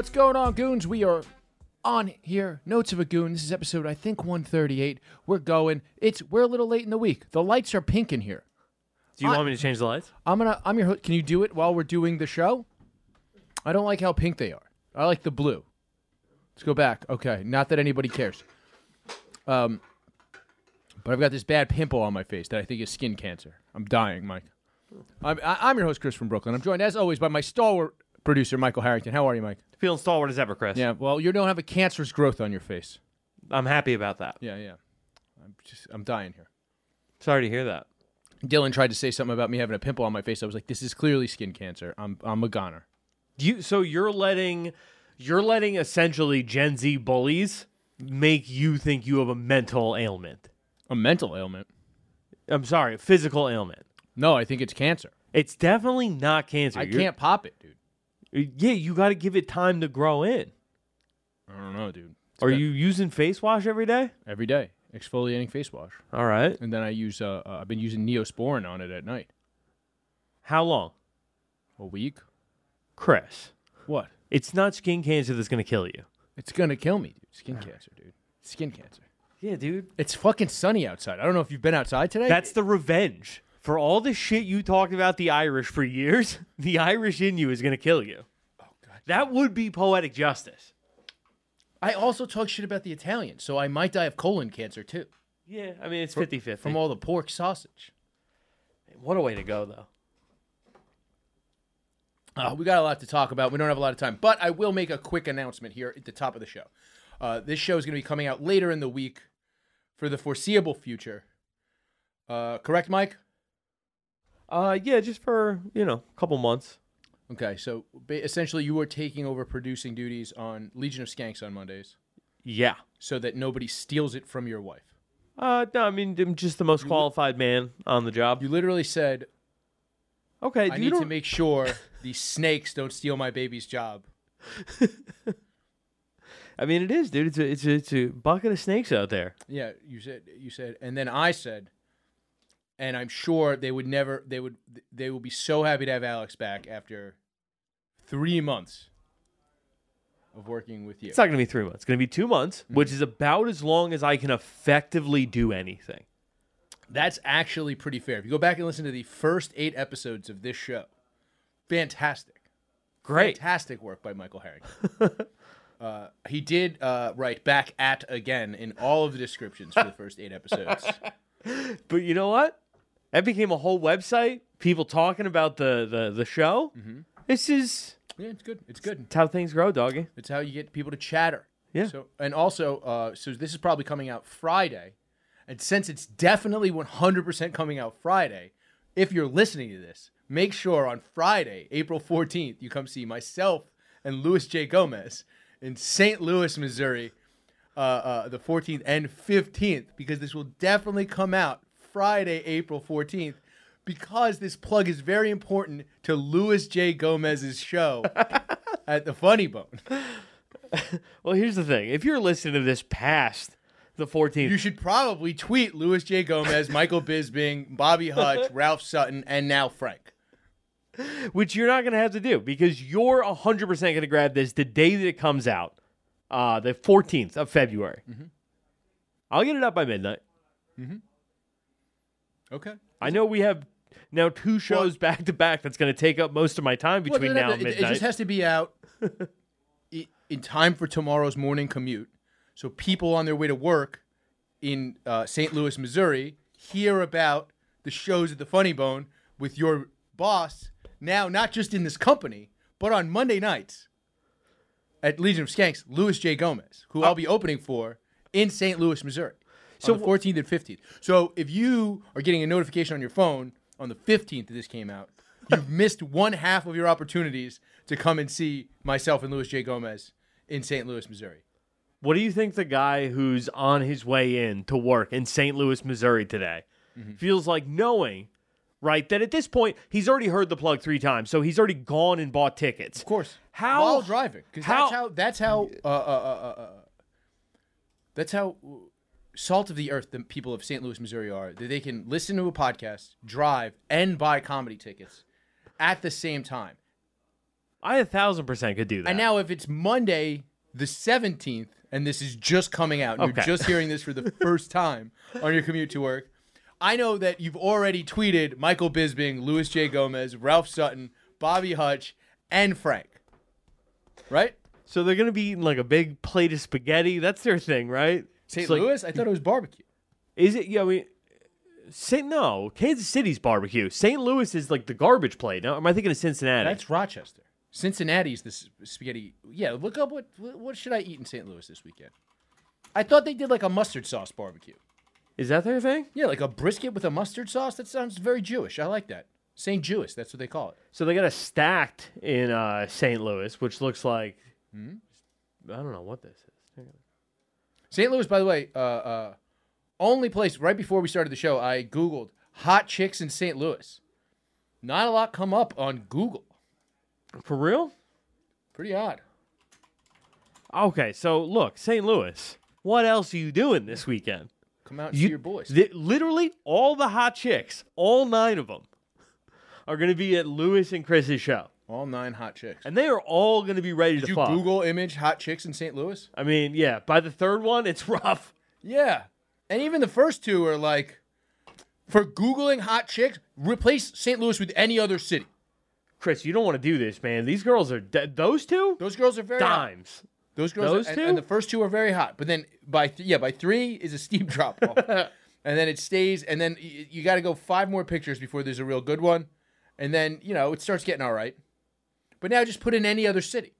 What's going on, goons? We are on here. Notes of a goon. This is episode I think 138. We're going. It's we're a little late in the week. The lights are pink in here. Do you I- want me to change the lights? I'm gonna. I'm your. ho- Can you do it while we're doing the show? I don't like how pink they are. I like the blue. Let's go back. Okay, not that anybody cares. Um, but I've got this bad pimple on my face that I think is skin cancer. I'm dying, Mike. I'm, I- I'm your host, Chris from Brooklyn. I'm joined, as always, by my stalwart producer, Michael Harrington. How are you, Mike? Feeling stalwart as ever, Chris. Yeah. Well, you don't have a cancerous growth on your face. I'm happy about that. Yeah, yeah. I'm just. I'm dying here. Sorry to hear that. Dylan tried to say something about me having a pimple on my face. I was like, "This is clearly skin cancer. I'm. I'm a goner." You so you're letting you're letting essentially Gen Z bullies make you think you have a mental ailment. A mental ailment. I'm sorry, physical ailment. No, I think it's cancer. It's definitely not cancer. I You're- can't pop it. Yeah, you got to give it time to grow in. I don't know, dude. It's Are got- you using face wash every day? every day exfoliating face wash, All right. and then I use. Uh, uh, I've been using Neosporin on it at night. How long? A week. Chris, What? it's not skin cancer that's going to kill you. It's gonna kill me, dude. Skin cancer, dude. Skin cancer. Yeah, dude. It's fucking sunny outside. I don't know if you've been outside today. That's the revenge. For all the shit you talked about the Irish for years, the Irish in you is going to kill you. Oh, God. That would be poetic justice. I also talk shit about the Italians, so I might die of colon cancer too Yeah, I mean, it's 50 50. from all the pork sausage. What a way to go, though. Uh, we got a lot to talk about. We don't have a lot of time, but I will make a quick announcement here at the top of the show. Uh, this show is going to be coming out later in the week for the foreseeable future. Uh, correct, Mike? Uh, yeah, just for, you know, a couple months. Okay, so ba- essentially, you are taking over producing duties on Legion of Skanks on Mondays, Yeah. so that nobody steals it from your wife. Uh, no, I mean, I'm just the most qualified man on the job. You literally said, Okay, "I you need to don't- make sure these snakes don't steal my baby's job." I mean, it is, dude. It's a, it's a, it's a bucket of snakes out there. Yeah, you said you said, and then I said, and I'm sure they would never, they would, they will be so happy to have Alex back after three months of working with you. It's not going to be three months. It's going to be two months, which is about as long as I can effectively do anything. That's actually pretty fair. If you go back and listen to the first eight episodes of this show, fantastic, Great. fantastic work by Michael Harrington. uh, he did uh, write back at again in all of the descriptions for the first eight episodes. But you know what? That became a whole website. People talking about the the, the show. This is yeah, it's good. It's good. it's how things grow, doggy. It's how you get people to chatter. Yeah. So and also, uh, so this is probably coming out Friday, and since it's definitely 100% coming out Friday, if you're listening to this, make sure on Friday, April 14th, you come see myself and Luis J. Gomez in St. Louis, Missouri, uh, uh, the 14th and 15th, because this will definitely come out Friday, April 14th. Because this plug is very important to Luis J. Gomez's show at the Funny Bone. Well, here's the thing: if you're listening to this past the 14th, You should probably tweet Luis J. Gomez, Michael Bisbing, Bobby Hutch, Ralph Sutton, and now Frank. which you're not going to have to do because you're 100% going to grab this the day that it comes out, uh, the 14th of February. I'll get it up by midnight. Okay. I know we have now two shows back to back that's going to take up most of my time Well, between now and it, it just has to be out i- in time for tomorrow's morning commute. So people on their way to work in uh, St. Louis, Missouri, hear about the shows at the Funny Bone with your boss. Now, not just in this company, but on Monday nights at Legion of Skanks, Luis J. Gomez, who I'll be opening for in St. Louis, Missouri. So the 14th and 15th. So if you are getting a notification on your phone on the 15th that this came out, you've missed one half of your opportunities to come and see myself and Luis J. Gomez in St. Louis, Missouri. what do you think the guy who's on his way in to work in St. Louis, Missouri today Mm-hmm. feels like knowing, right, that at this point he's already heard the plug three times, so he's already gone and bought tickets. Of course. How- while driving? Because how- that's how that's how uh, uh, uh, uh, that's how salt of the earth the people of St. Louis, Missouri are. That they can listen to a podcast, drive, and buy comedy tickets at the same time. I a thousand percent could do that. And now, if it's Monday the 17th, and this is just coming out, and Okay. you're just hearing this for the first time on your commute to work, I know that you've already tweeted Michael Bisbing, Luis J. Gomez, Ralph Sutton, Bobby Hutch, and Frank. Right? so they're gonna be eating like a big plate of spaghetti. That's their thing, right? St. It's like- Louis? I thought it was barbecue. Is it? Yeah, I mean, Saint no, Kansas City's barbecue. St. Louis is like the garbage plate. Now, am I thinking of Cincinnati? That's Rochester. Cincinnati's the spaghetti. Yeah, look up what what should I eat in St. Louis this weekend. I thought they did like a mustard sauce barbecue. is that their thing? Yeah, like a brisket with a mustard sauce. That sounds very Jewish. I like that. St. Jewish. That's what they call it. So they got a stacked in uh, St. Louis, which looks like Hmm? I don't know what this is. St. Louis, by the way, uh, uh, only place right before we started the show. I googled hot chicks in St. Louis. Not a lot come up on Google. For real? Pretty odd. Okay, so look, St. Louis. What else are you doing this weekend? Come out and You- see your boys. Th- literally, all the hot chicks, all nine of them, are going to be at Luis and Chris's show, All nine hot chicks. and they are all going to be ready Did to you fuck. Google image hot chicks in St. Louis? I mean, yeah. By the third one, it's rough. Yeah. And even the first two are like, for Googling hot chicks, replace St. Louis with any other city. Chris, you don't want to do this, man. These girls are de- those two Those girls are very hot. dimes. Those girls, Those are, and, two? and the first two are very hot. But then by th- yeah, by three is a steep drop off, and then it stays. And then y- you got to go five more pictures before there's a real good one, and then you know it starts getting all right. But now just put in any other city.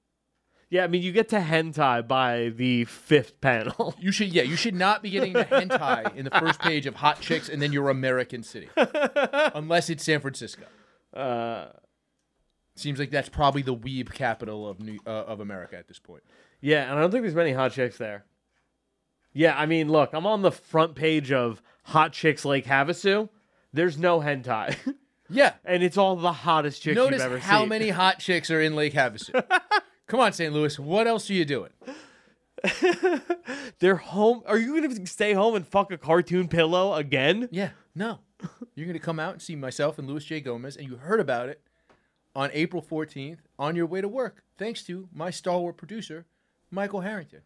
Yeah, I mean, you get to hentai by the fifth panel. You should yeah, you should not be getting the hentai in the first page of hot chicks and then your American city, unless it's San Francisco. Uh, Seems like that's probably the weeb capital of New uh, of America at this point. yeah, and I don't think there's many hot chicks there. Yeah, I mean, look, I'm on the front page of Hot Chicks Lake Havasu. There's no hentai, Yeah, and it's all the hottest chicks notice you've ever seen. how seen. many hot chicks are in Lake Havasu. Come on, St. Louis, what else are you doing? They're home. Are you going to stay home and fuck a cartoon pillow again? Yeah, no. You're going to come out and see myself and Luis J. Gomez, and you heard about it on April 14th on your way to work, thanks to my stalwart producer, Michael Harrington.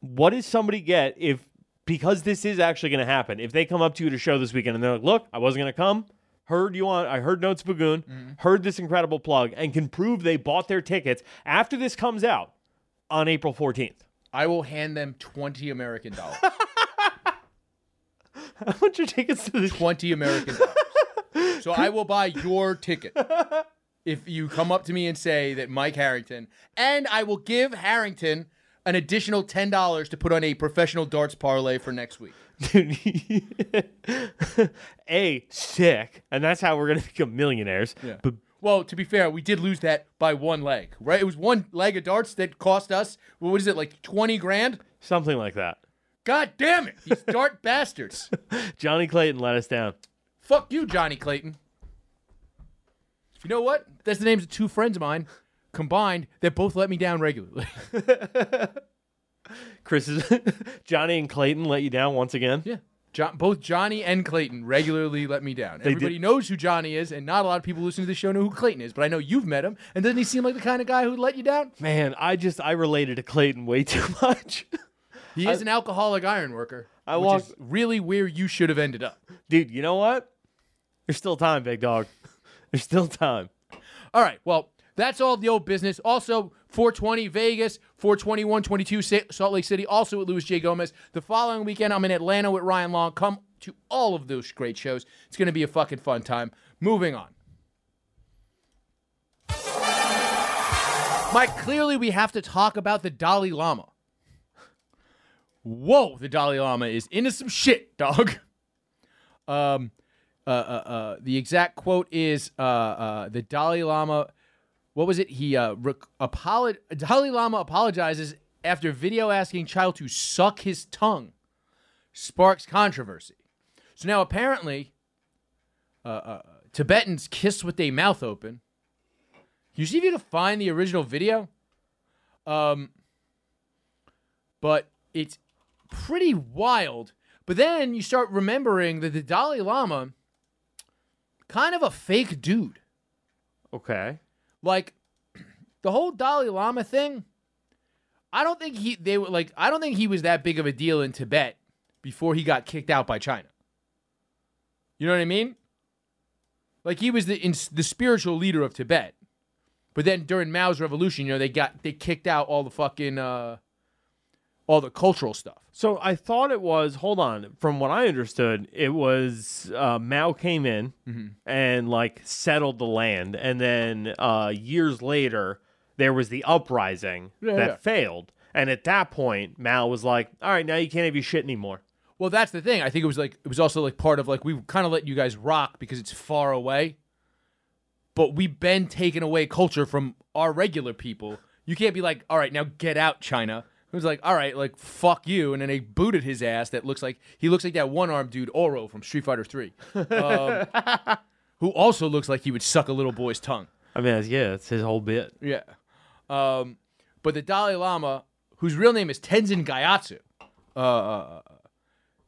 What does somebody get if because this is actually going to happen? If they come up to you to show this weekend and they're like, "Look, I wasn't going to come. Heard you on. I heard Notes of a Goon. Mm-hmm. Heard this incredible plug, and can prove they bought their tickets after this comes out on April 14th." I will hand them 20 American dollars. How much are tickets to this? 20 American dollars. So I will buy your ticket if you come up to me and say that Mike Harrington, and I will give Harrington an additional $10 to put on a professional darts parlay for next week. Dude, a sick, and that's how we're going to become millionaires. Yeah. But Well, to be fair, we did lose that by one leg, right? It was one leg of darts that cost us, what is it, like 20 grand? something like that. God damn it. These dart bastards. Johnny Clayton let us down. Fuck you, Johnny Clayton. You know what? That's the names of two friends of mine combined that both let me down regularly. Chris is Johnny and Clayton let you down once again. yeah. John, both Johnny and Clayton regularly let me down. They Everybody did- knows who Johnny is, and not a lot of people listening to the show know who Clayton is. But I know you've met him, and doesn't he seem like the kind of guy who'd let you down? Man, I just I related to Clayton way too much. He is an alcoholic iron worker, I which walked- is really where you should have ended up. Dude, you know what? There's still time, big dog. There's still time. All right. Well, that's all the old business. Also, 420 Vegas, 421 22 Salt Lake City, also at Luis J. Gomez. The following weekend, I'm in Atlanta with Ryan Long. Come to all of those great shows. It's going to be a fucking fun time. Moving on. Mike, clearly we have to talk about the Dalai Lama. Whoa, the Dalai Lama is into some shit, dog. Um, uh, uh, uh, the exact quote is uh, uh, the Dalai Lama. What was it? He uh, rec- apolog- Dalai Lama apologizes after video asking child to suck his tongue sparks controversy. So now apparently, uh, uh, Tibetans kiss with their mouth open. You see if you can find the original video. Um, but it's pretty wild. But then you start remembering that the Dalai Lama, kind of a fake dude. Okay. Like, the whole Dalai Lama thing. I don't think he they were like I don't think he was that big of a deal in Tibet before he got kicked out by China. You know what I mean? Like he was the in, the spiritual leader of Tibet. But then during Mao's revolution, you know, they got they kicked out all the fucking uh all the cultural stuff. So I thought it was. Hold on. From what I understood, it was uh, Mao came in and like settled the land, and then uh, years later there was the uprising Yeah, that yeah. failed, and at that point Mao was like, "All right, now you can't have your shit anymore." Well, that's the thing. I think it was like it was also like part of like we kind of let you guys rock because it's far away. But we've been taking away culture from our regular people. You can't be like, all right, now get out, China. Was like, all right, like fuck you, and then they booted his ass. That looks like he looks like that one armed dude Oro from Street Fighter Three, um, who also looks like he would suck a little boy's tongue. I mean, that's- yeah, it's his whole bit. Yeah. Um, but the Dalai Lama, whose real name is Tenzin Gyatso, uh, uh,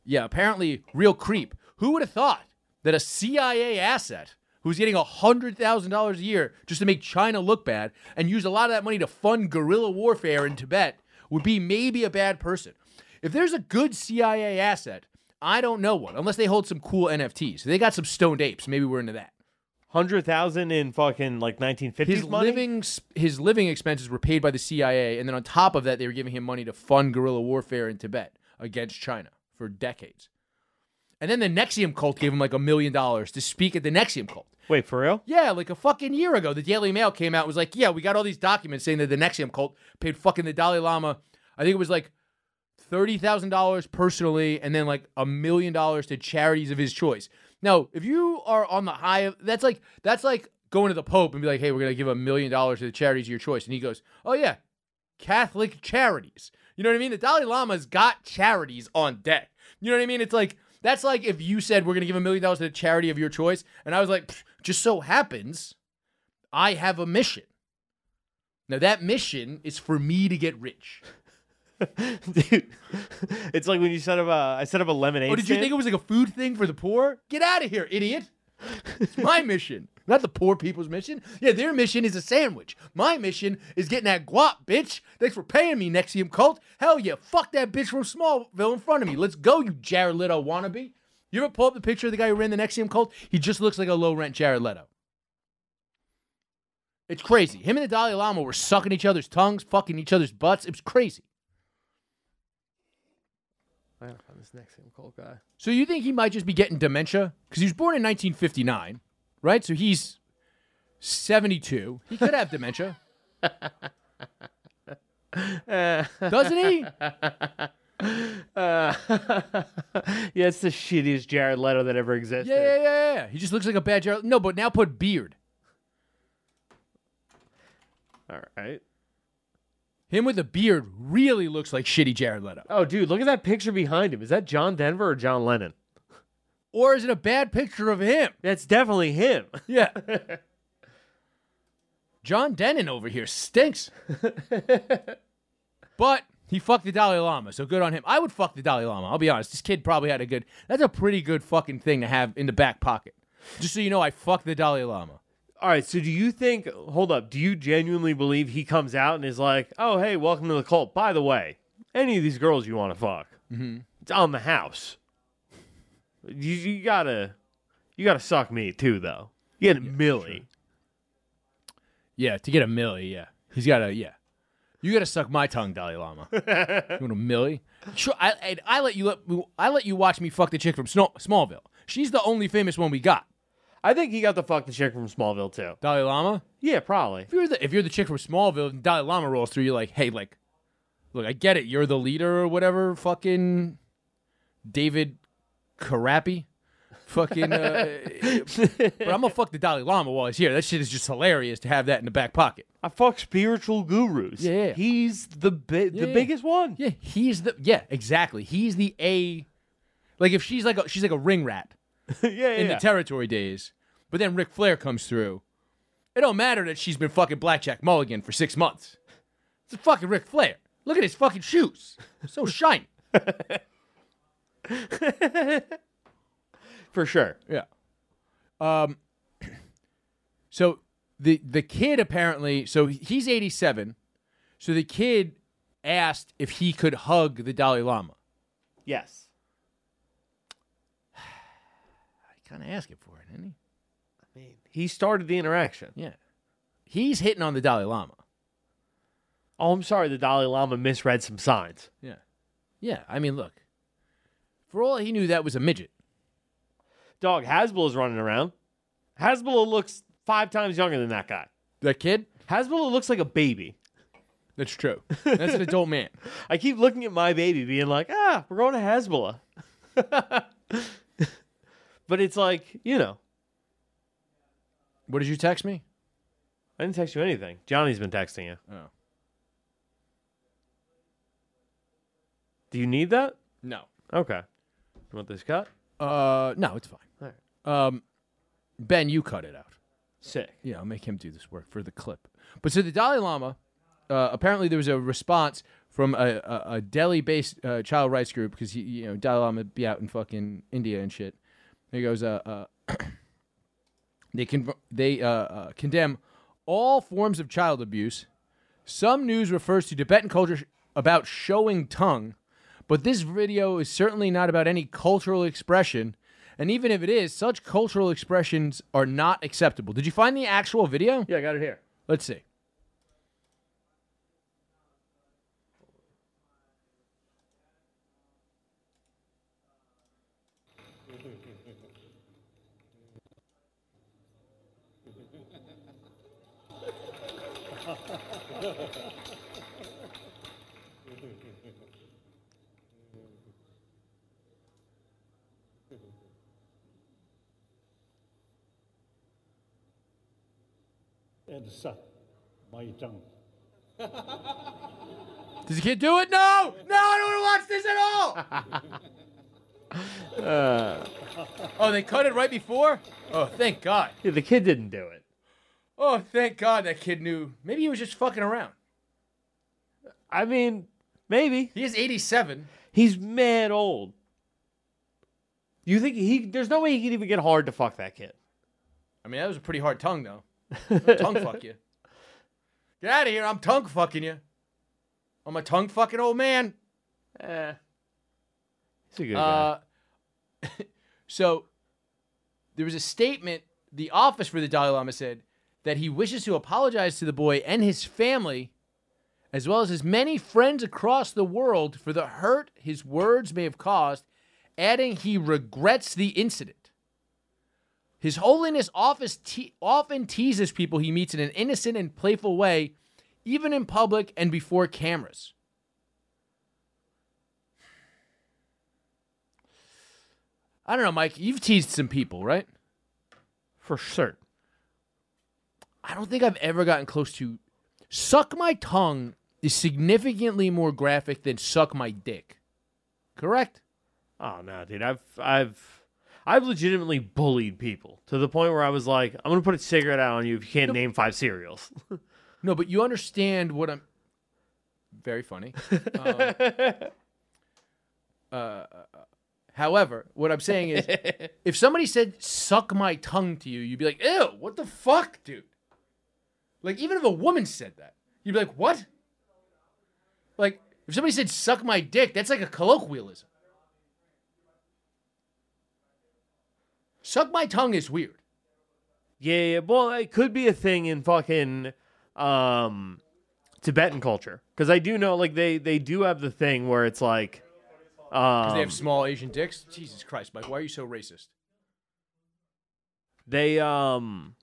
yeah, apparently real creep. Who would have thought that a CIA asset who's getting $100,000 a year just to make China look bad and use a lot of that money to fund guerrilla warfare in Tibet would be maybe a bad person? If there's a good CIA asset, I don't know one, unless they hold some cool NFTs. They got some stoned apes. Maybe we're into that. Hundred thousand in fucking like nineteen fifties his money. living his living expenses were paid by the CIA, and then on top of that, they were giving him money to fund guerrilla warfare in Tibet against China for decades. And then the NXIVM cult gave him like a million dollars to speak at the NXIVM cult. Wait for real? Yeah, like a fucking year ago, the Daily Mail came out and was like, "Yeah, we got all these documents saying that the NXIVM cult paid fucking the Dalai Lama. I think it was like thirty thousand dollars personally, and then like a million dollars to charities of his choice." Now, if you are on the high of that's like that's like going to the Pope and be like, "Hey, we're gonna give a million dollars to the charities of your choice," and he goes, "Oh yeah, Catholic charities." You know what I mean? The Dalai Lama's got charities on deck. You know what I mean? It's like that's like if you said we're gonna give a million dollars to the charity of your choice, and I was like, "Pfft, just so happens, I have a mission. Now that mission is for me to get rich. Dude, it's like when you set up a I set up a lemonade. Oh, did you stand. think it was like a food thing for the poor? Get out of here, idiot! It's my mission, not the poor people's mission. Yeah, their mission is a sandwich. My mission is getting that guap, bitch. Thanks for paying me, NXIVM cult. Hell yeah, fuck that bitch from Smallville in front of me. Let's go, you Jared Leto wannabe. You ever pull up the picture of the guy who ran the NXIVM cult? He just looks like a low rent Jared Leto. It's crazy. Him and the Dalai Lama were sucking each other's tongues, fucking each other's butts. It was crazy. I gotta find this next Sam Cole guy. So you think he might just be getting dementia? Because he was born in 1959, right? So he's 72. He could have dementia. Doesn't he? Uh, yeah, it's the shittiest Jared Leto that ever existed. Yeah, yeah, yeah, yeah. He just looks like a bad Jared. No, but now put beard. All right. Him with a beard really looks like shitty Jared Leto. Oh, dude, look at that picture behind him. Is that John Denver or John Lennon? Or is it a bad picture of him? That's definitely him. Yeah. John Dennon over here stinks. but he fucked the Dalai Lama, so good on him. I would fuck the Dalai Lama. I'll be honest. This kid probably had a good. That's a pretty good fucking thing to have in the back pocket. Just so you know, I fucked the Dalai Lama. All right, so do you think? Hold up. Do you genuinely believe he comes out and is like, "Oh, hey, welcome to the cult. By the way, any of these girls you want to fuck, mm-hmm. it's on the house. You, you gotta, you gotta suck me too, though. You get a millie. Yeah, to get a millie, yeah. He's got a yeah. You got to suck my tongue, Dalai Lama. you want a millie? Sure, I, I I let you let I let you watch me fuck the chick from Sno- Smallville. She's the only famous one we got. I think he got the fuck the chick from Smallville too. Dalai Lama. Yeah, probably. If you're the if you're the chick from Smallville and Dalai Lama rolls through, you're like, hey, like, look, I get it. You're the leader or whatever. Fucking David Karapi. Fucking. Uh, but I'm gonna fuck the Dalai Lama while he's here. That shit is just hilarious to have that in the back pocket. I fuck spiritual gurus. Yeah, yeah. he's the bi- the Yeah. biggest one. Yeah, he's the yeah exactly. He's the a. Like if she's like a, she's like a ring rat yeah, yeah. in the territory days, but then Ric Flair comes through. It don't matter that she's been fucking Blackjack Mulligan for six months. It's a fucking Ric Flair. Look at his fucking shoes, so shiny. For sure. Yeah. Um. So the the kid apparently so he's 87 so the kid asked if he could hug the dalai lama Yes. i kind of asking for it isn't he I mean, he started the interaction. yeah he's hitting on the dalai lama Oh, I'm sorry. The Dalai Lama misread some signs. yeah yeah i mean look for all he knew that was a midget Dog, Hasbullah's running around. Hasbullah looks five times younger than that guy. that kid Hasbullah looks like a baby. that's true that's an adult man I keep looking at my baby, being like, ah, we're going to Hasbullah. but it's like, you know, what did you text me I didn't text you anything. Johnny's been texting you. oh Do you need that? no Okay. You want this cut? Uh no it's fine All right. um ben you cut it out Sick. Yeah, I'll make him do this work for the clip. But so the Dalai Lama, uh, apparently there was a response from a, a, a Delhi-based uh, child rights group because you know Dalai Lama be out in fucking India and shit. He goes, uh, uh, they con- they uh, uh, condemn all forms of child abuse. Some news refers to Tibetan culture sh- about showing tongue, but this video is certainly not about any cultural expression. And even if it is, such cultural expressions are not acceptable. Did you find the actual video? Yeah, I got it here. Let's see. and suck my tongue. Does the kid do it? No! No, I don't want to watch this at all! Uh. oh, they cut it right before? Oh, thank God. Yeah, the kid didn't do it. Oh, thank God that kid knew. Maybe he was just fucking around. I mean, maybe. He is 87. He's mad old. You think he? There's no way he can even get hard to fuck that kid. I mean, that was a pretty hard tongue, though. Tongue fuck you. Get out of here. I'm tongue fucking you. I'm a tongue fucking old man. Eh. He's a good guy. Uh, so there was a statement. The office for the Dalai Lama said that he wishes to apologize to the boy and his family, as well as his many friends across the world, for the hurt his words may have caused, adding he regrets the incident. His Holiness te- often teases people he meets in an innocent and playful way, even in public and before cameras. I don't know, Mike. You've teased some people, right? For sure. I don't think I've ever gotten close to suck my tongue is significantly more graphic than suck my dick. Correct? Oh no, dude. I've I've I've legitimately bullied people to the point where I was like, I'm gonna put a cigarette out on you if you can't name five cereals. No, but you understand what I'm. Very funny. Um, uh, however, what I'm saying is, if somebody said "suck my tongue" to you, you'd be like, "Ew, what the fuck, dude?" Like, even if a woman said that, you'd be like, "What?" Like, if somebody said "suck my dick," that's like a colloquialism. Suck my tongue is weird. yeah, yeah, well, it could be a thing in fucking um Tibetan culture because I do know like they they do have the thing where it's like um, they have small Asian dicks. Jesus Christ, Mike, why are you so racist? they um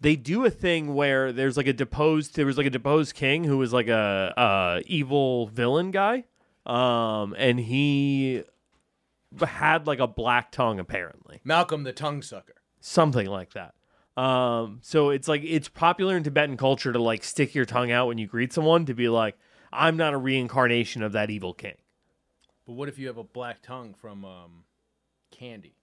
they do a thing where there's like a deposed there was like a deposed king who was like a uh evil villain guy um and he had like a black tongue apparently Malcolm the tongue sucker. something like that um so it's like it's popular in tibetan culture to like stick your tongue out when you greet someone to be like i'm not a reincarnation of that evil king But what if you have a black tongue from um, candy?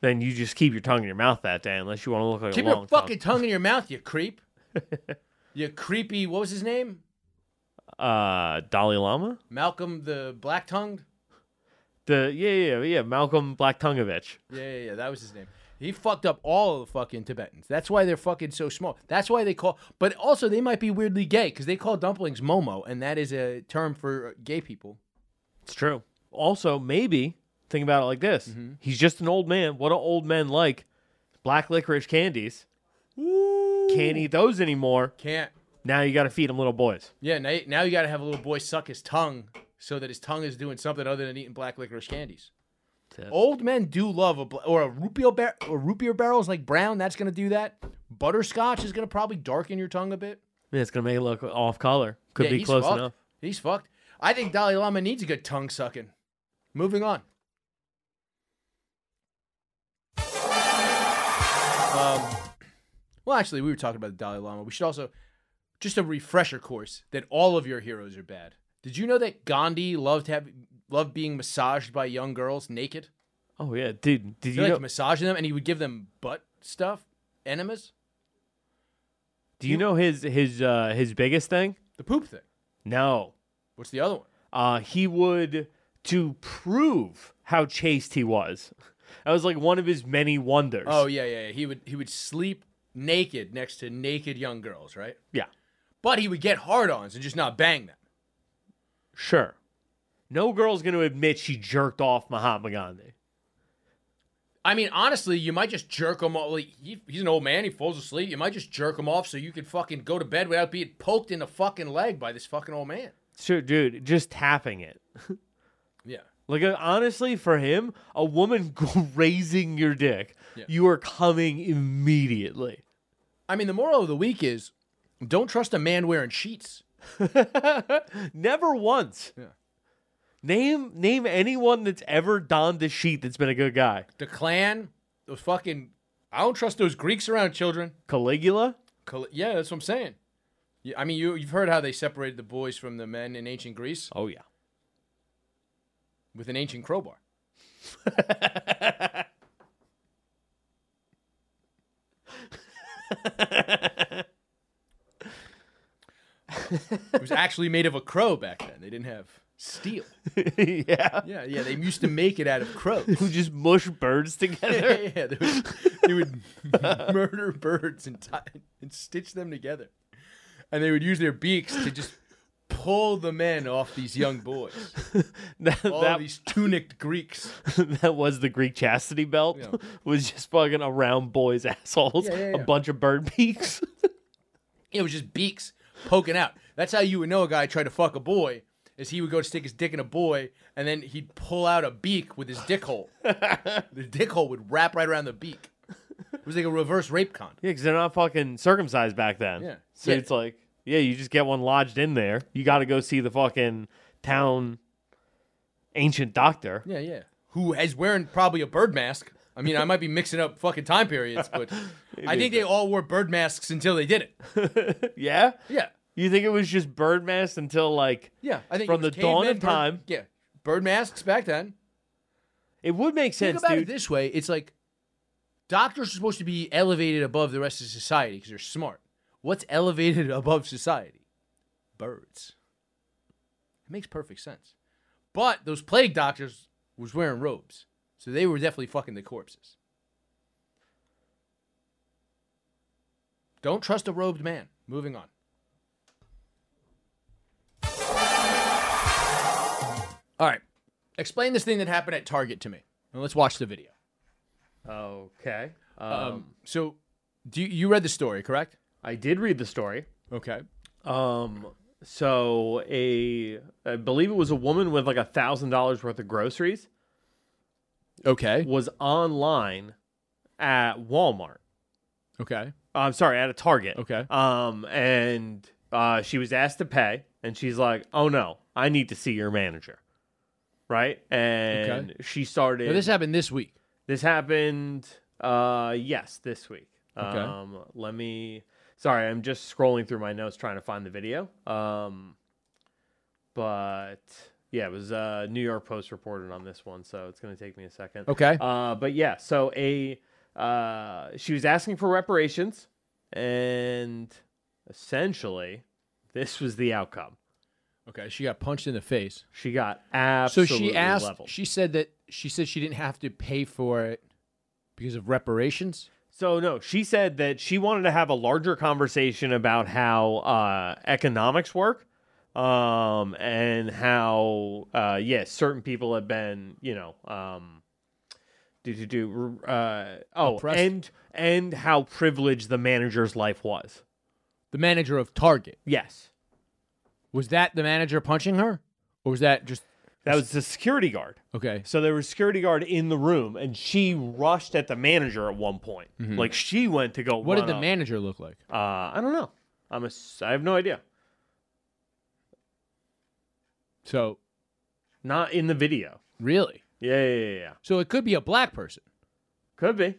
then you just keep your tongue in your mouth that day unless you want to look like Keep a long your fucking tongue in your mouth, you creep. you creepy. What was his name? tongue. uh dalai lama Malcolm the black tongued. The yeah yeah yeah malcolm black tonguevich Yeah, yeah, yeah. That was his name. He fucked up all of the fucking Tibetans. That's why they're fucking so small. That's why they call. But also, they might be weirdly gay because they call dumplings momo, and that is a term for gay people. It's true. Also, maybe think about it like this: Mm-hmm. he's just an old man. What do old men like? Black licorice candies. Can't eat those anymore. Can't. Now you got to feed him little boys. Yeah. Now, now you got to have a little boy suck his tongue so that his tongue is doing something other than eating black licorice candies. It. Old men do love a bla- or a root beer bar- or root beer barrel is like brown. That's gonna do that. Butterscotch is gonna probably darken your tongue a bit. Yeah, it's gonna make it look off color. Could Yeah, be close fucked. enough. He's fucked. I think Dalai Lama needs a good tongue sucking. Moving on. Um, well, actually, we were talking about the Dalai Lama. We should also just a refresher course that all of your heroes are bad. Did you know that Gandhi loved have loved being massaged by young girls naked? Oh yeah, dude. Did He you like know? massaging them, and he would give them butt stuff, enemas, Do you know his his uh his biggest thing? the poop thing. No. What's the other one? Uh he would to prove how chaste he was. That was like one of his many wonders. Oh yeah, yeah. yeah. He would he would sleep naked next to naked young girls, right? yeah. But he would get hard-ons and just not bang them. Sure. No girl's gonna admit she jerked off Mahatma Gandhi. I mean, honestly, you might just jerk him off. Like, he, he's an old man. He falls asleep. You might just jerk him off so you can fucking go to bed without being poked in the fucking leg by this fucking old man. Sure, dude, just tapping it. Yeah. Like uh, honestly, for him, a woman grazing your dick, Yeah. you are coming immediately. I mean, the moral of the week is don't trust a man wearing sheets. Never once. Yeah. Name name anyone that's ever donned a sheet that's been a good guy. The clan, those fucking. I don't trust those Greeks around children. Caligula? Col- Yeah, that's what I'm saying. Yeah, I mean, you, you've heard how they separated the boys from the men in ancient Greece Oh yeah. with an ancient crowbar. It was actually made of a crow back then. They didn't have steel. yeah. Yeah, yeah. They used to make it out of crows. Who just mush birds together? yeah, they would, they would murder birds and tie, and stitch them together, and they would use their beaks to just pull the men off these young boys. that, All that, these tunicked Greeks. that was the Greek chastity belt. Yeah. Was just fucking around boys' assholes. Yeah, yeah, A bunch of bird beaks. It was just beaks poking out. That's how you would know a guy tried to fuck a boy. Is he would go to stick his dick in a boy, and then he'd pull out a beak with his dick hole. the dick hole would wrap right around the beak. It was like a reverse rape con. Yeah, because they're not fucking circumcised back then. Yeah. So Yeah. it's like, yeah, you just get one lodged in there. You got to go see the fucking town ancient doctor. Yeah, yeah. Who is wearing probably a bird mask? I mean, I might be mixing up fucking time periods, but I think they all wore bird masks until they did it. Yeah? Yeah, You think it was just bird masks until like yeah. I think From the dawn of bird- time. Yeah, bird masks back then. it would make Think sense, about dude. it this way: it's like doctors are supposed to be elevated above the rest of society because they're smart. What's elevated above society? Birds. It makes perfect sense. But those plague doctors was wearing robes, so they were definitely fucking the corpses. Don't trust a robed man. Moving on. All right. Explain this thing that happened at Target to me. And let's watch the video. Okay. Um, Um, so, do you, you read the story, correct? I did read the story. Okay. Um, so a I believe it was a woman with like a thousand dollars worth of groceries Okay. was online at Walmart. Okay. I'm sorry, at a Target. Okay. Um, and uh, she was asked to pay, and she's like, "Oh no, I need to see your manager." Right, and she started. Now, this happened this week. This happened, uh, yes, this week. Okay. Um, let me. Sorry, I'm just scrolling through my notes trying to find the video. Um, but yeah, it was uh, New York Post reported on this one, so it's gonna take me a second. Okay. Uh, but yeah, so a uh, she was asking for reparations, and essentially, this was the outcome. Okay. She got punched in the face. She got absolutely So she asked. leveled. She said that she said she didn't have to pay for it Because of reparations? So no, she said that she wanted to have a larger conversation about how uh, economics work, um, and how uh, yes, certain people have been, you know, um, do do do, uh, oh, Oppressed? and and how privileged the manager's life was. The manager of Target. Yes, Was that the manager punching her? Or was that just that was the security guard. okay? So there was a security guard in the room, and she rushed at the manager at one point. Like she went to go. What run did the up. manager look like? Uh, I don't know. I'm a. s- I have no idea. So Not in the video. really? Yeah, yeah, yeah, yeah. So it could be a black person. Could be.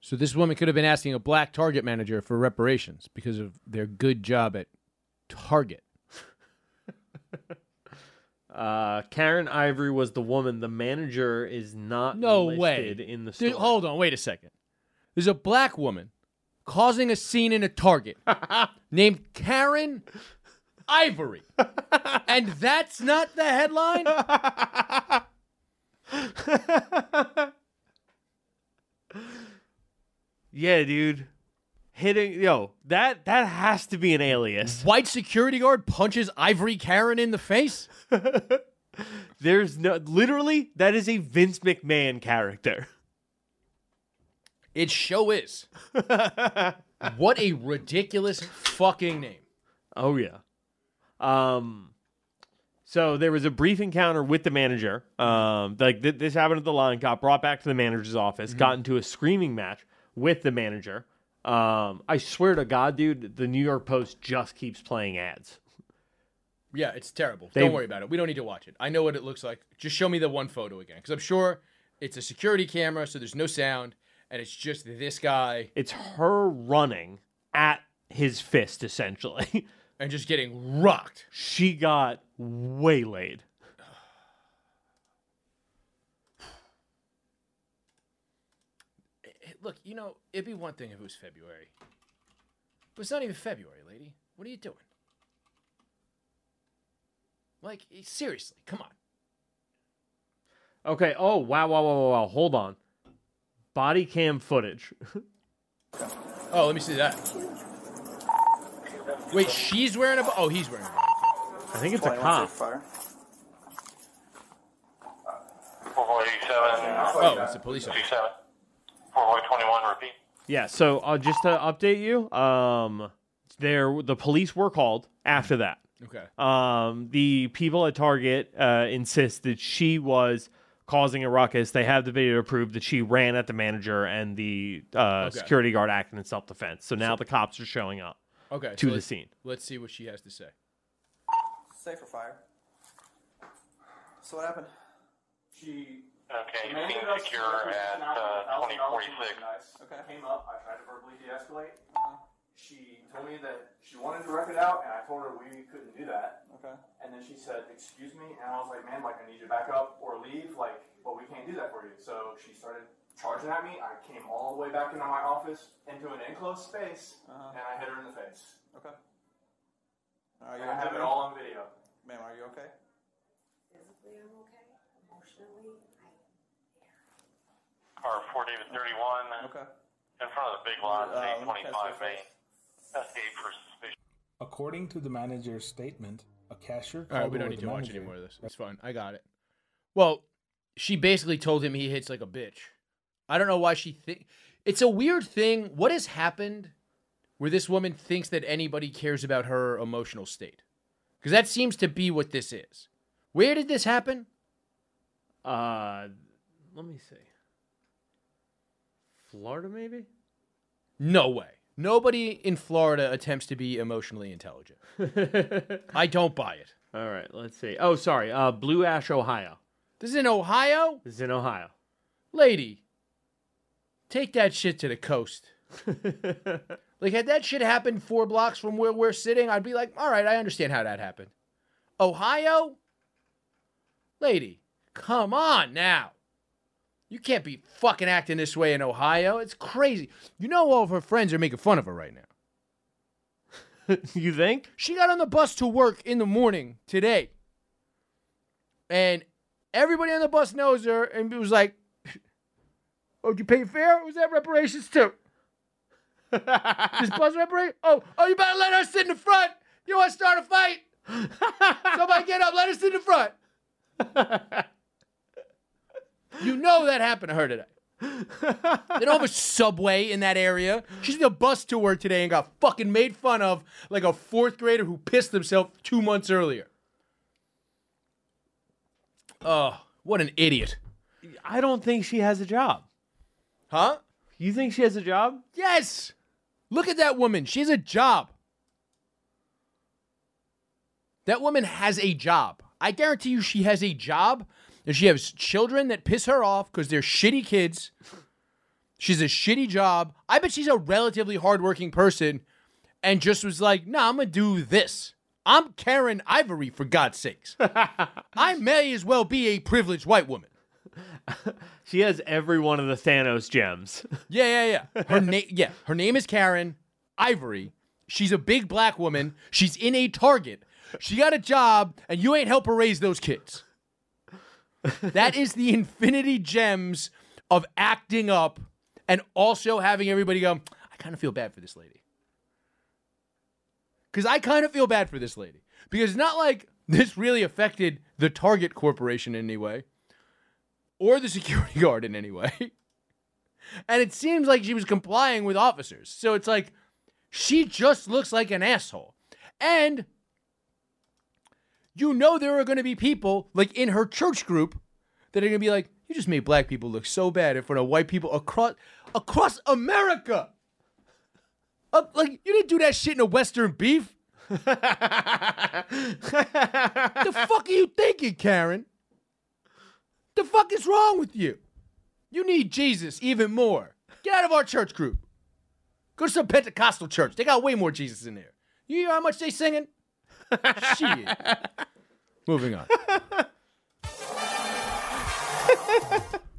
So this woman could have been asking a black Target manager for reparations because of their good job at Target. Uh, Karen Ivory was the woman. The manager is not No way. in the Dude, hold on, wait a second. There's a black woman causing a scene in a Target named Karen Ivory. and that's not the headline? Yeah, dude. Hitting yo, that that has to be an alias. White security guard punches Ivory Karen in the face? There's no literally that is a Vince McMahon character. It show is. what a ridiculous fucking name. Oh yeah. Um so there was a brief encounter with the manager. Um like th- this happened at the line, got brought back to the manager's office, got into a screaming match with the manager. Um I swear to god, dude, the New York Post just keeps playing ads. Yeah, it's terrible. They- don't worry about it. We don't need to watch it. I know what it looks like. Just show me the one photo again. Because I'm sure it's a security camera, so there's no sound, and it's just this guy It's her running at his fist essentially. and just getting rocked. she got waylaid. Look, you know, it'd be one thing if it was February. But it's not even February, lady. What are you doing? Like, eh, seriously, come on. Okay. Oh wow, wow, wow, wow, wow. Hold on. Body cam footage. Oh, let me see that. Wait, she's wearing a. bo- Oh, he's wearing a. body cam. I think it's a cop. Fire. 4487. Oh, it's a police officer. 27. 4421, repeat. Yeah. So uh, just to update you, um, there the police were called after that. Okay. Um, the people at Target uh, insist that she was causing a ruckus. They have the video to prove that she ran at the manager and the uh, Okay. security guard acted in self defense. So now the cops are showing up Okay. to so the let's- scene. Let's see what she has to say. Safer fire. So what happened? She Okay, you demanded seem secure at uh, 2046. Okay. Came up. I tried to verbally de-escalate. Uh-huh. She told me that she wanted to rep it out, and I told her we couldn't do that. Okay. And then she said, "Excuse me," and I was like, "Man, like I need you to back up or leave. Like, but we can't do that for you." So she started charging at me. I came all the way back into my office into an enclosed space, Uh-huh. and I hit her in the face. Okay. Are you And I have it all on video. Ma'am, are you okay? Physically, I'm okay. Emotionally, I Car 4 David 31 Okay. in front of the big lot, Uh, let me 825 your May. face. Investigate for suspicion. According to the manager's statement, a cashier All right, we don't need the to watch any more of this. It's fine. I got it. Well, she basically told him he hits like a bitch. I don't know why she think it's a weird thing. What has happened where this woman thinks that anybody cares about her emotional state? Because that seems to be what this is. Where did this happen? Uh, let me see. Florida, maybe. No way. Nobody in Florida attempts to be emotionally intelligent. I don't buy it. All right, let's see. Oh, sorry. Uh, Blue Ash, Ohio. This is in Ohio? This is in Ohio. Lady, take that shit to the coast. Like, had that shit happened four blocks from where we're sitting, I'd be like, all right, I understand how that happened. Ohio? Lady, come on now. You can't be fucking acting this way in Ohio. It's crazy. You know, all of her friends are making fun of her right now. you think? She got on the bus to work in the morning today. And everybody on the bus knows her and it was like, Oh, did you pay? Or was that reparations too? This bus reparation? Oh, oh, you better let her sit in the front. You want to start a fight? Somebody get up. Let her sit in the front. you know that happened to her today. They don't have a subway in that area. She's the bus to work today and got fucking made fun of like a fourth grader who pissed himself two months earlier. Oh, what an idiot. I don't think she has a job. Huh? You think she has a job? Yes. Look at that woman. She has a job. That woman has a job. I guarantee you she has a job. And she has children that piss her off because they're shitty kids. She's a shitty job. I bet she's a relatively hardworking person and just was like, nah, I'm going to do this. I'm Karen Ivory, for God's sakes. I may as well be a privileged white woman. She has every one of the Thanos gems. Yeah, yeah, yeah. Her name, yeah, her name is Karen Ivory. She's a big black woman. She's in a Target. She got a job, and you ain't help her raise those kids. That is the infinity gems of acting up and also having everybody go, I kind of feel bad for this lady. Because I kind of feel bad for this lady. Because it's not like this really affected the Target Corporation in any way or the security guard in any way. And it seems like she was complying with officers. So it's like she just looks like an asshole. And you know there are going to be people like in her church group that are going to be like, "You just made black people look so bad in front of white people across across America." Uh, like you didn't do that shit in a Western beef. What the fuck are you thinking, Karen? The fuck is wrong with you? You need Jesus even more. Get out of our church group. Go to some Pentecostal church. They got way more Jesus in there. You hear how much they singing? Shit. Moving on.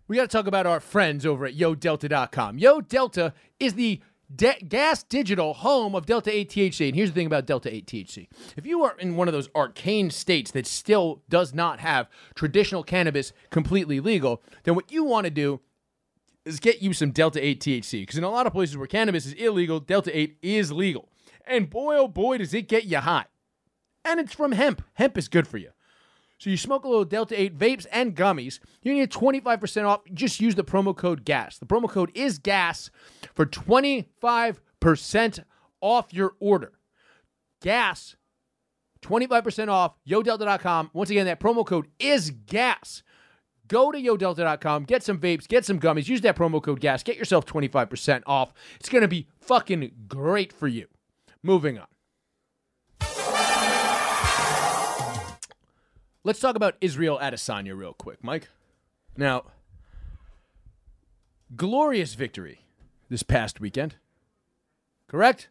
we got to talk about our friends over at YoDelta.com. Yo Delta is the de- gas digital home of Delta 8 THC. And here's the thing about Delta 8 THC. If you are in one of those arcane states that still does not have traditional cannabis completely legal, then what you want to do is get you some Delta 8 THC. Because in a lot of places where cannabis is illegal, Delta 8 is legal. And boy, oh boy, does it get you high. And it's from hemp. Hemp is good for you. So you smoke a little Delta 8 vapes and gummies, you get 25% off. Just use the promo code GAS. The promo code is GAS for 25% off your order. GAS, 25% off, yodelta.com. Once again, that promo code is GAS. Go to yodelta.com, get some vapes, get some gummies, use that promo code GAS, get yourself 25% off. It's going to be fucking great for you. Moving on. Let's talk about Israel Adesanya real quick, Mike. Now, glorious victory this past weekend. Correct?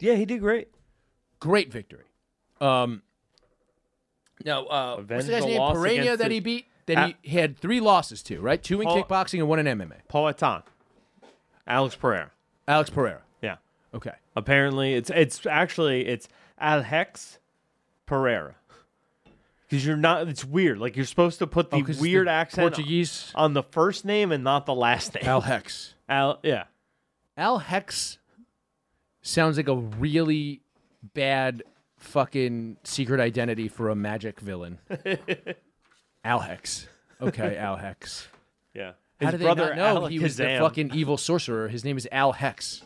Yeah, he did great. Great victory. Um, now, uh, what's Avenged the guy's name? loss against that the- he beat? That he had three losses to, right? Two in Paul- kickboxing and one in MMA. Poatan. Alex Pereira. Alex Pereira. Yeah. Okay. Apparently, it's it's actually it's Alhex Pereira. Because you're not. It's weird. Like you're supposed to put the Oh, 'cause it's weird the accent Portuguese. on the first name and not the last name. Al Hex. Al yeah. Al Hex sounds like a really bad fucking secret identity for a magic villain. Al Hex. Okay, Al Hex. Yeah. How His they brother not know Alakazam. he was the fucking evil sorcerer? His name is Al Hex.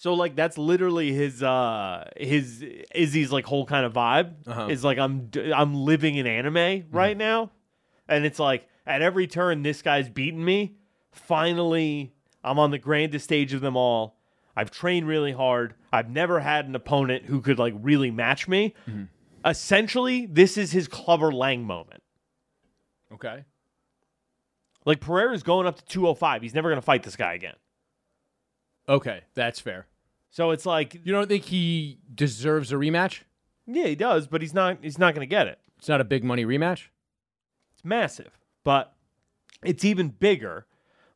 So like that's literally his uh his Izzy's like whole kind of vibe Uh-huh. is like I'm I'm living in anime right now, and it's like at every turn this guy's beating me. Finally, I'm on the grandest stage of them all. I've trained really hard. I've never had an opponent who could like really match me. Essentially, this is his Clubber Lang moment. Okay. Like Pereira's going up to 205. He's never going to fight this guy again. Okay, that's fair. So it's like, You don't think he deserves a rematch? yeah, he does, but he's not. He's not going to get it. It's not a big money rematch. It's massive, but it's even bigger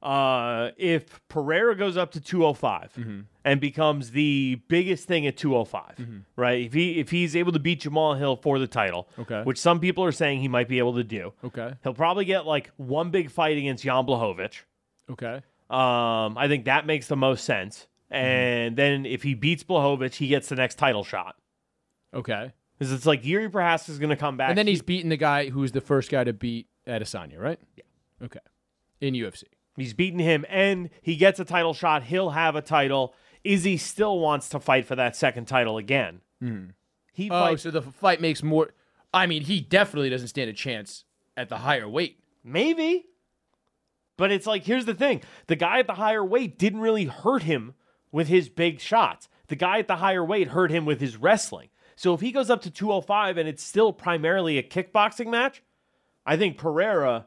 Uh, if Pereira goes up to 205 Mm-hmm. and becomes the biggest thing at 205, Mm-hmm. right? If he if he's able to beat Jamahal Hill for the title, Okay. which some people are saying he might be able to do, Okay. he'll probably get like one big fight against Jan Blachowicz. Okay. Um, I think that makes the most sense. Mm-hmm. And then if he beats Blachowicz, he gets the next title shot. Okay. Because it's like Jiri Prochazka is going to come back. And then He- he's beating the guy who's the first guy to beat Adesanya, right? Yeah. Okay. In UFC. He's beaten him and he gets a title shot. He'll have a title. Izzy still wants to fight for that second title again. He Oh, fights so the fight makes more. I mean, he definitely doesn't stand a chance at the higher weight. maybe. But it's like here's the thing. The guy at the higher weight didn't really hurt him with his big shots. The guy at the higher weight hurt him with his wrestling. So if he goes up to 205 and it's still primarily a kickboxing match, I think Pereira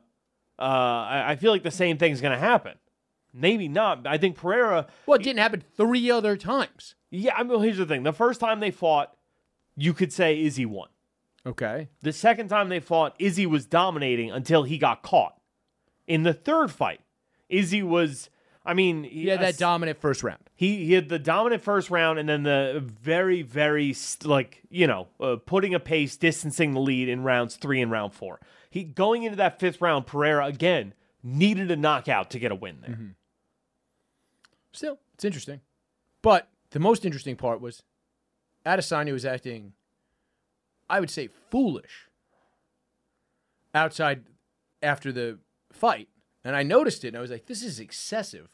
uh, I, I feel like the same thing's going to happen. Maybe not. I think Pereira Well, it didn't happen three other times. Yeah, I mean, here's the thing. The first time they fought, you could say Izzy won. Okay. The second time they fought, Izzy was dominating until he got caught. In the third fight, Izzy was, I mean, He had that dominant first round. He, he had the dominant first round and then the very, very, like, you know, uh, putting a pace, distancing the lead in rounds three and round four. He Going into that fifth round, Pereira, again, needed a knockout to get a win there. Still, it's interesting. But the most interesting part was Adesanya was acting, I would say, foolish outside after the fight. And I noticed it and I was like, this is excessive.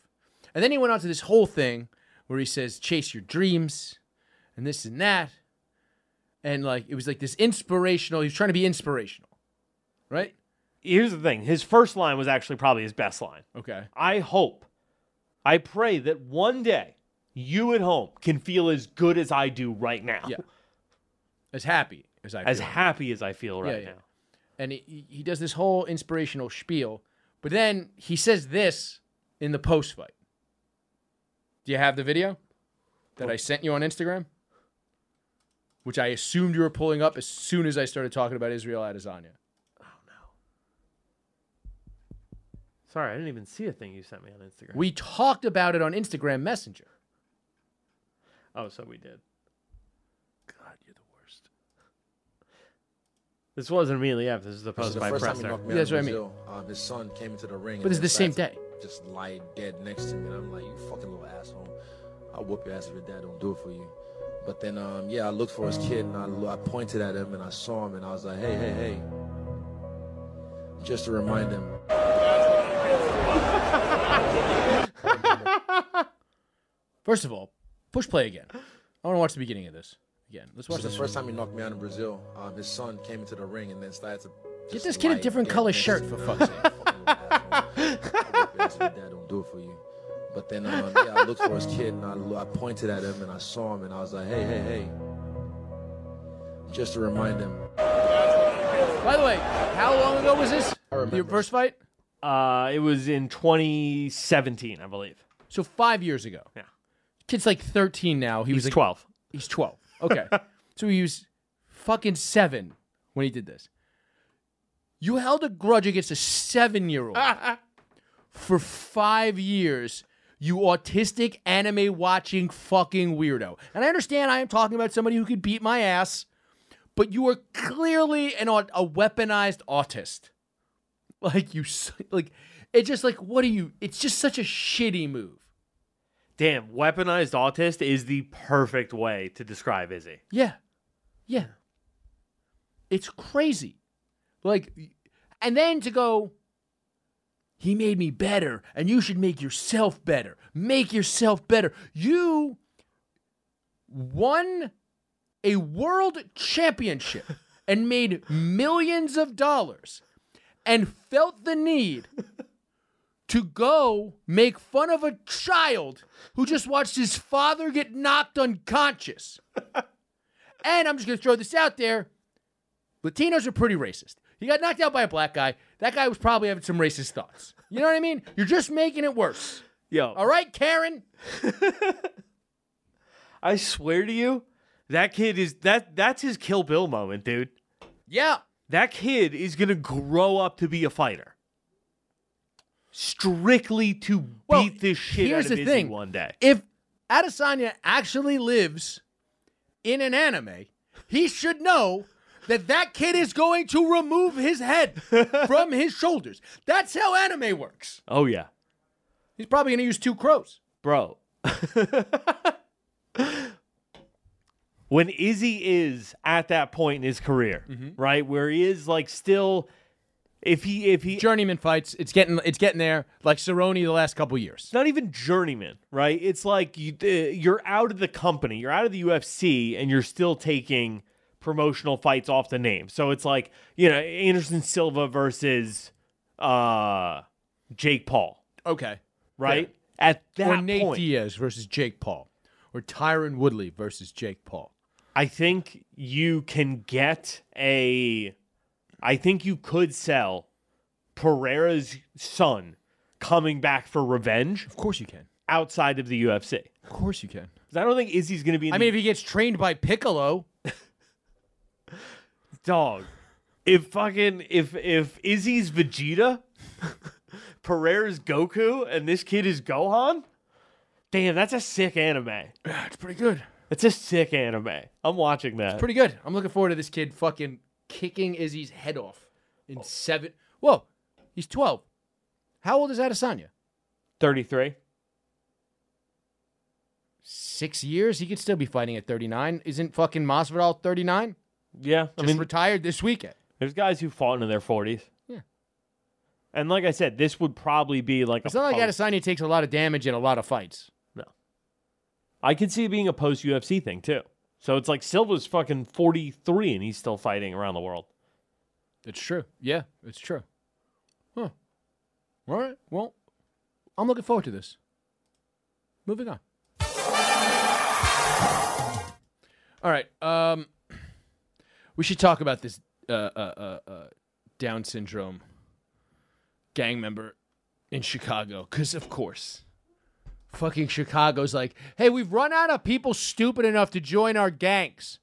And then he went on to this whole thing where he says, chase your dreams and this and that. And like, it was like this inspirational, he was trying to be inspirational, right? Here's the thing his first line was actually probably his best line. Okay. I hope, I pray that one day you at home can feel as good as I do right now. Yeah. As happy as I As feel. happy as I feel right Yeah, yeah. now. and he, he does this whole inspirational spiel, but then he says this in the post fight. Do you have the video that I sent you on Instagram? Which I assumed you were pulling up as soon as I started talking about Israel Adesanya. Oh no. Sorry, I didn't even see a thing you sent me on Instagram. We talked about it on Instagram Messenger. oh, so we did. God, you're the worst. This wasn't immediately after. This is the This is post the by first time he presser. me Yeah, that's what I mean. Brazil. Um, his son came into the ring. But it's and the same day. Just lie dead next to me, and I'm like, "You fucking little asshole! I'll whoop your ass if your dad don't do it for you." But then, um, yeah, I looked for his kid, and I, I pointed at him, and I saw him, and I was like, "Hey, hey, hey!" Just to remind him. First of all, push play again. I want to watch the beginning of this again. Let's This watch is the first time he knocked me out in Brazil. Um, his son came into the ring, and then started to. Get this kid a different color shirt for fuck's sake. Fucking little. I'll whoop your ass if your dad don't do it for you. But then, um, yeah, I looked for his kid and I, I pointed at him and I saw him and I was like, hey, hey, hey. Just to remind him. By the way, how long ago was this? I remember. Your first fight? Uh, it was in 2017, I believe. So five years ago. Yeah. Kid's like 13 now. He was like 12. He's 12. Okay. so he was fucking seven when he did this. You held a grudge against a seven year old for five years, you autistic anime watching fucking weirdo. And I understand I am talking about somebody who could beat my ass, but you are clearly an, a weaponized autist. Like, you, like, it's just like, what are you? It's just such a shitty move. Damn, weaponized autist is the perfect way to describe Izzy. Yeah. Yeah. It's crazy. Like, and then to go, he made me better, and you should make yourself better. Make yourself better. You won a world championship and made millions of dollars and felt the need to go make fun of a child who just watched his father get knocked unconscious. and I'm just going to throw this out there Latinos are pretty racist. He got knocked out by a black guy. That guy was probably having some racist thoughts. You know what I mean? You're just making it worse. Yo, All right, Karen? I swear to you, that kid is that that's his Kill Bill moment, dude. Yeah. That kid is gonna grow up to be a fighter. strictly to beat this shit here's out of the thing. one day. If Adesanya actually lives in an anime, he should know that that kid is going to remove his head from his shoulders. That's how anime works. Oh yeah, He's probably going to use two crows. bro. when Izzy is at that point in his career, Mm-hmm. right, where he is like still, if he if he Journeyman fights. It's getting it's getting there. Like Cerrone the last couple years. not even journeyman, right? It's like you, uh, you're out of the company, you're out of the UFC, and you're still taking promotional fights off the name. So it's like you know Anderson Silva versus uh, Jake Paul, Okay. right? At that or Nate point, Diaz versus Jake Paul, or Tyron Woodley versus Jake Paul. I think you can get a. I think you could sell Pereira's son coming back for revenge Of course you can. outside of the UFC. Of course you can. 'Cause I don't think Izzy's going to be. In I mean, if he gets trained by Piccolo, dog. If fucking if if Izzy's Vegeta, Pereira's Goku, and this kid is Gohan, damn, that's a sick anime. Yeah, it's pretty good. It's a sick anime. I'm watching that. It's pretty good. I'm looking forward to this kid fucking kicking Izzy's head off in seven. Whoa, he's 12. How old is Adesanya? Thirty three. Six years? He could still be fighting at 39. Isn't fucking Masvidal 39? Yeah, I Just mean, retired this weekend. there's guys who fought into their forties. Yeah. And like I said, this would probably be like It's a not like post- Adesanya takes a lot of damage in a lot of fights. No. I could see it being a post UFC thing too. So it's like Silva's fucking 43 and he's still fighting around the world. It's true. Yeah, it's true. Huh. All right. Well, I'm looking forward to this. Moving on. All right. Um, we should talk about this uh, uh, uh, uh, Down syndrome gang member in Chicago, because of course, fucking Chicago's like, hey, we've run out of people stupid enough to join our gangs.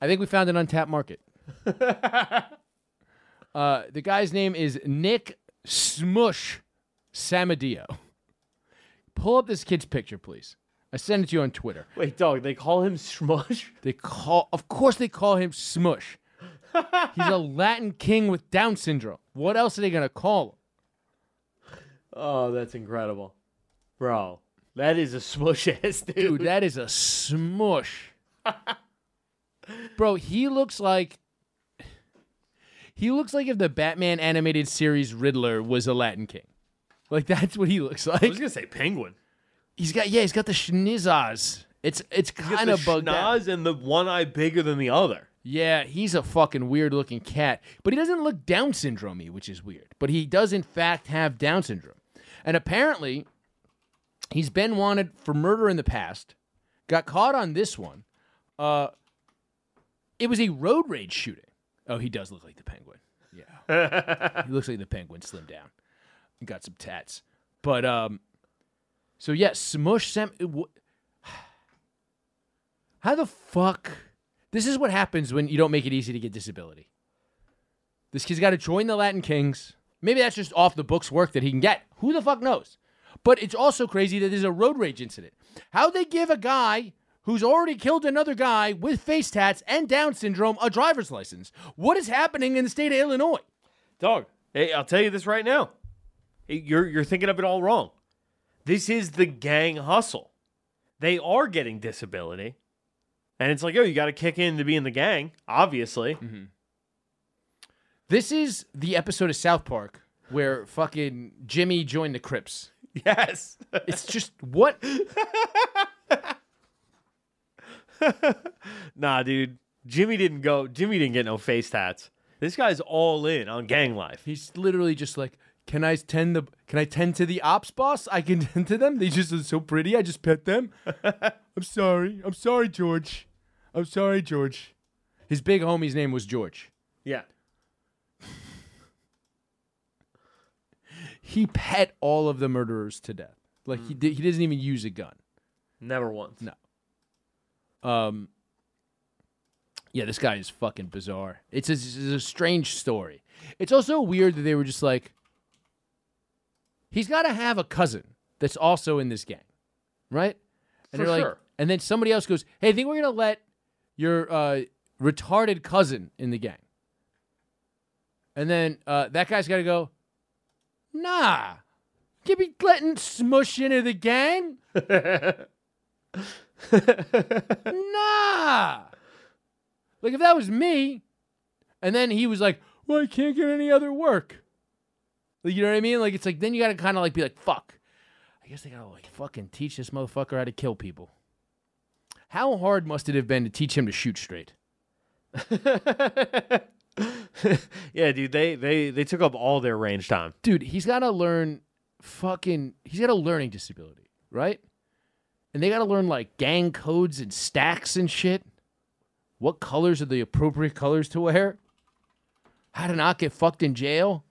I think we found an untapped market. Uh, the guy's name is Nick Smush Samadio. Pull up this kid's picture, please. I sent it to you on Twitter. Wait, dog, they call him Smush? They call, of course, they call him Smush. He's a Latin king with Down syndrome. What else are they gonna call him? Oh, that's incredible. Bro, that is a smush ass dude. Dude, that is a smush. Bro, he looks like he looks like if the Batman animated series Riddler was a Latin king. Like that's what he looks like. I was going to say penguin. He's got yeah, he's got the schnizzers. It's it's kind of bugged out. and the one eye bigger than the other. Yeah, he's a fucking weird looking cat, but he doesn't look Down syndrome which is weird. But he does in fact have Down syndrome, and apparently, he's been wanted for murder in the past. Got caught on this one. Uh, it was a road rage shooting. Oh, he does look like the penguin. Yeah, he looks like the penguin slimmed down and got some tats. But um, so yeah, smush Sam. w- How the fuck? This is what happens when you don't make it easy to get disability. This kid's got to join the Latin Kings. Maybe that's just off the books work that he can get. Who the fuck knows? But it's also crazy that there's a road rage incident. How they give a guy who's already killed another guy with face tats and Down syndrome a driver's license? What is happening in the state of Illinois? Dog, hey, I'll tell you this right now. You're you're thinking of it all wrong. This is the gang hustle. They are getting disability. And it's like, oh, you got to kick in to be in the gang, obviously. Mm-hmm. This is the episode of South Park where fucking Jimmy joined the Crips. Yes. It's just what? nah, dude. Jimmy didn't go. Jimmy didn't get no face tats. This guy's all in on gang life. He's literally just like, can I tend the can I tend to the ops boss? I can tend to them. They just are so pretty. I just pet them. I'm sorry. I'm sorry, George. I'm sorry, George. His big homie's name was George. Yeah. He pet all of the murderers to death. Like he did, he doesn't even use a gun. Never once. No. Um. Yeah, this guy is fucking bizarre. It's a, it's a strange story. It's also weird that they were just like, he's got to have a cousin that's also in this gang, right? And For they're like, sure. and then somebody else goes, "Hey, I think we're gonna let your uh, retarded cousin in the gang." And then uh, that guy's got to go, "Nah, you be letting Smush into the gang." nah. Like if that was me, and then he was like, "Well, I can't get any other work." Like, you know what I mean? Like it's like then you got to kind of like be like, "Fuck." I guess they gotta like fucking teach this motherfucker how to kill people. How hard must it have been to teach him to shoot straight? yeah, dude, they they they took up all their range time. Dude, he's got to learn fucking. He's got a learning disability, right? And they got to learn like gang codes and stacks and shit. What colors are the appropriate colors to wear? How to not get fucked in jail.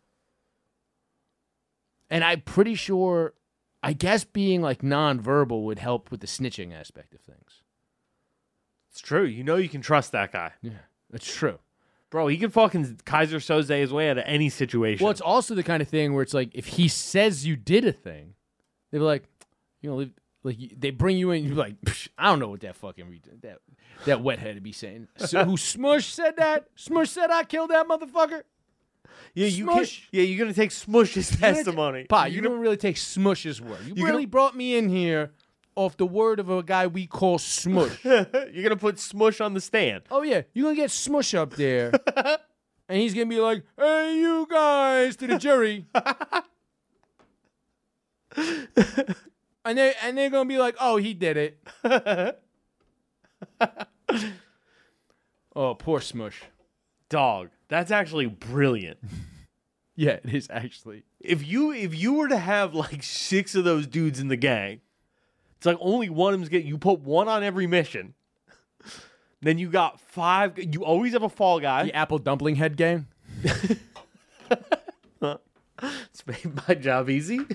And I'm pretty sure, I guess being like nonverbal would help with the snitching aspect of things. It's true. You know you can trust that guy. Yeah, that's true. Bro, he can fucking Keyser Soze his way out of any situation. Well, it's also the kind of thing where it's like if he says you did a thing, they're like, you know, like they bring you in, you're like, "Psh, I don't know what that fucking that that wethead be saying. So, who Smush said that? Smush said I killed that motherfucker. Yeah, you can, Smush. yeah, you're gonna take Smush's testimony. Pa, you don't really take Smush's word. You really gonna- brought me in here off the word of a guy we call Smush. you're gonna put Smush on the stand. oh yeah, you're gonna get Smush up there, and he's gonna be like, "Hey, you guys," to the jury. And they and they're gonna be like, "Oh, he did it." oh, poor Smush. Dog, that's actually brilliant. Yeah, it is actually. if you if you were to have like six of those dudes in the gang, it's like only one of them's get you put one on every mission. Then you got five. You always have a fall guy. The apple dumpling head gang. It's made my job easy.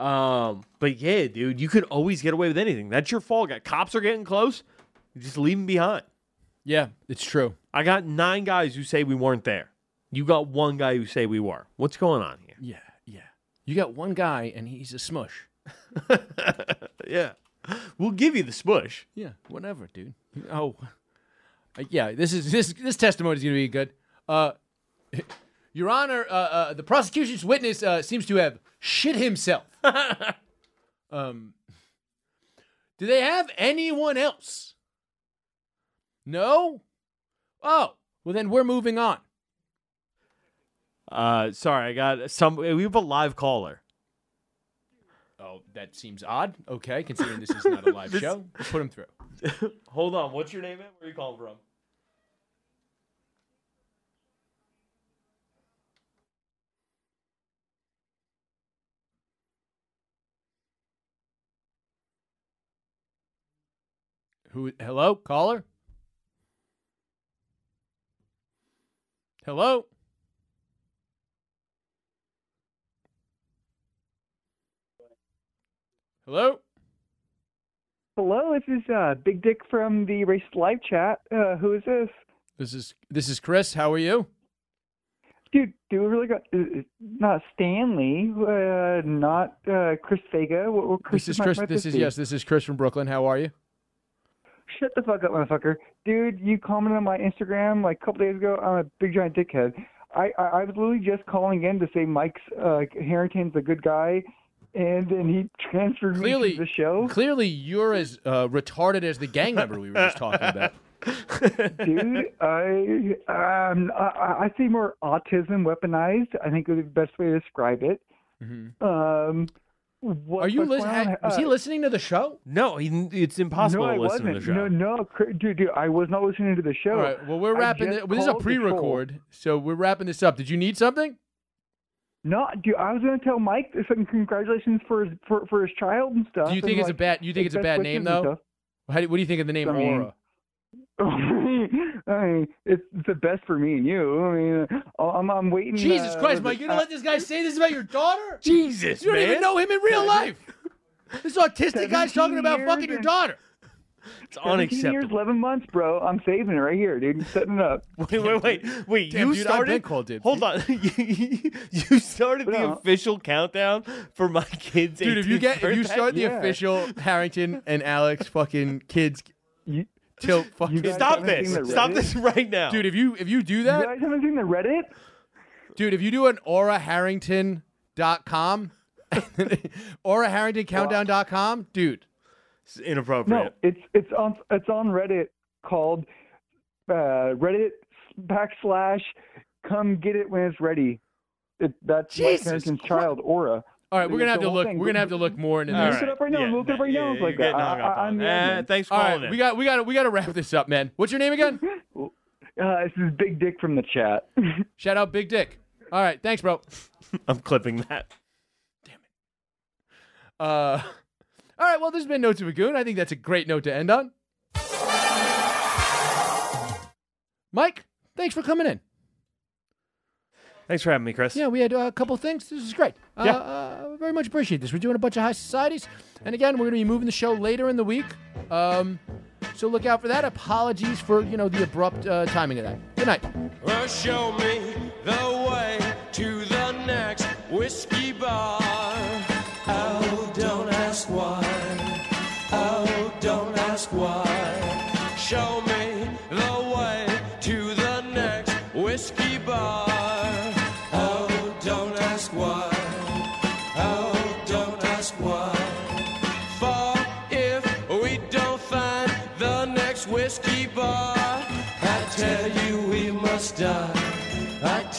um, but yeah, dude, you could always get away with anything. That's your fall guy. Cops are getting close. You just leave them behind. Yeah, it's true. I got nine guys who say we weren't there. You got one guy who say we were. What's going on here? Yeah, yeah. You got one guy and he's a smush. Yeah, we'll give you the smush. Yeah, whatever, dude. Oh, Uh, yeah. This is this this testimony is gonna be good. Uh, Your Honor, uh, uh, the prosecution's witness uh, seems to have shit himself. um, do they have anyone else? No. Oh, well then we're moving on. Uh, sorry, I got some. We have a live caller. Oh, that seems odd. Okay, considering this is not a live This- show, let's put him through. Hold on, what's your name? Man? Where are you calling from? Who? Hello, caller. Hello. Hello. Hello, this is uh, Big Dick from the Race Live Chat. Uh, who is this? This is this is Chris. How are you? Dude, do we really got uh, not Stanley, uh, not uh, Chris Vega? What, what Chris This is Chris. This is yes. This is Chris from Brooklyn. How are you? Shut the fuck up, motherfucker. Dude, you commented on my Instagram like a couple days ago. I'm a big giant dickhead. I, I, I was literally just calling in to say Mike's uh, Harrington's a good guy, and then he transferred Clearly, me to the show. Clearly, you're as uh, retarded as the gang member we were just talking about. Dude, I, um, I I see more autism weaponized. I think would be the best way to describe it. Um, what, Are you listening? going? Was he Uh, listening to the show? No, he, it's impossible no, I to listen wasn't. to the show. No, no, dude, dude, I was not listening to the show. All right. Well, we're wrapping. This, this is a called the troll. pre-record, so we're wrapping this up. Did you need something? No, dude, I was going to tell Mike some congratulations for his for, for his child and stuff. Do you and, think it's a like, bad? You think it's a bad name though? How do, what do you think of the name I mean, Aura? I mean, it's it's the best for me and you. I mean, I'm I'm waiting. Jesus uh, Christ, was Mike! You're gonna let this guy say this about your daughter? Jesus, You don't even know him in real life. This autistic guy's talking about years fucking your daughter. It's 17 years, 11 months, bro. I'm saving it right here, dude. I'm setting it up. Wait, wait, wait, wait! Damn, you dude, started. been called dibs, Hold on, you started the No. official countdown for my kids. Dude, if you 18th get if you birthday? start the Yeah. official Harrington and Alex fucking kids You, till fucking guys stop haven't this! seen the Stop Reddit? this right now, dude, if you if you do you that, guys haven't seen the Reddit? dude, if you do an auraharrington.com auraharringtoncountdown.com, dude. It's inappropriate. No, it's it's on it's on Reddit called uh, Reddit backslash come get it when it's ready. It, that's Jesus Mike Harrington's child, Aura. All right, we're gonna have to look. thing. We're gonna have to look more into All this. Look it up right now. Yeah, Look it up right now. yeah, It's like you're getting that. hung I, up I, on I'm it. the Eh, thanks for All calling right, in. we got we got we got to wrap this up, man. What's your name again? Uh, this is Big Dick from the chat. Shout out Big Dick. All right, thanks, bro. I'm clipping that. Damn it. Uh, all right, well, this has been Notes of a Goon. I think that's a great note to end on. Mike, thanks for coming in. Thanks for having me, Chris. Yeah, we had uh, a couple things. This is great. Uh, Yeah. uh, very much appreciate this. We're doing a bunch of high societies. And again, we're going to be moving the show later in the week. Um, so look out for that. Apologies for, you know, the abrupt uh, timing of that. Good night. Well, show me the way to the next whiskey bar. Oh, don't ask why. Oh, don't ask why. Show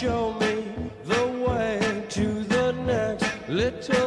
show me the way to the next little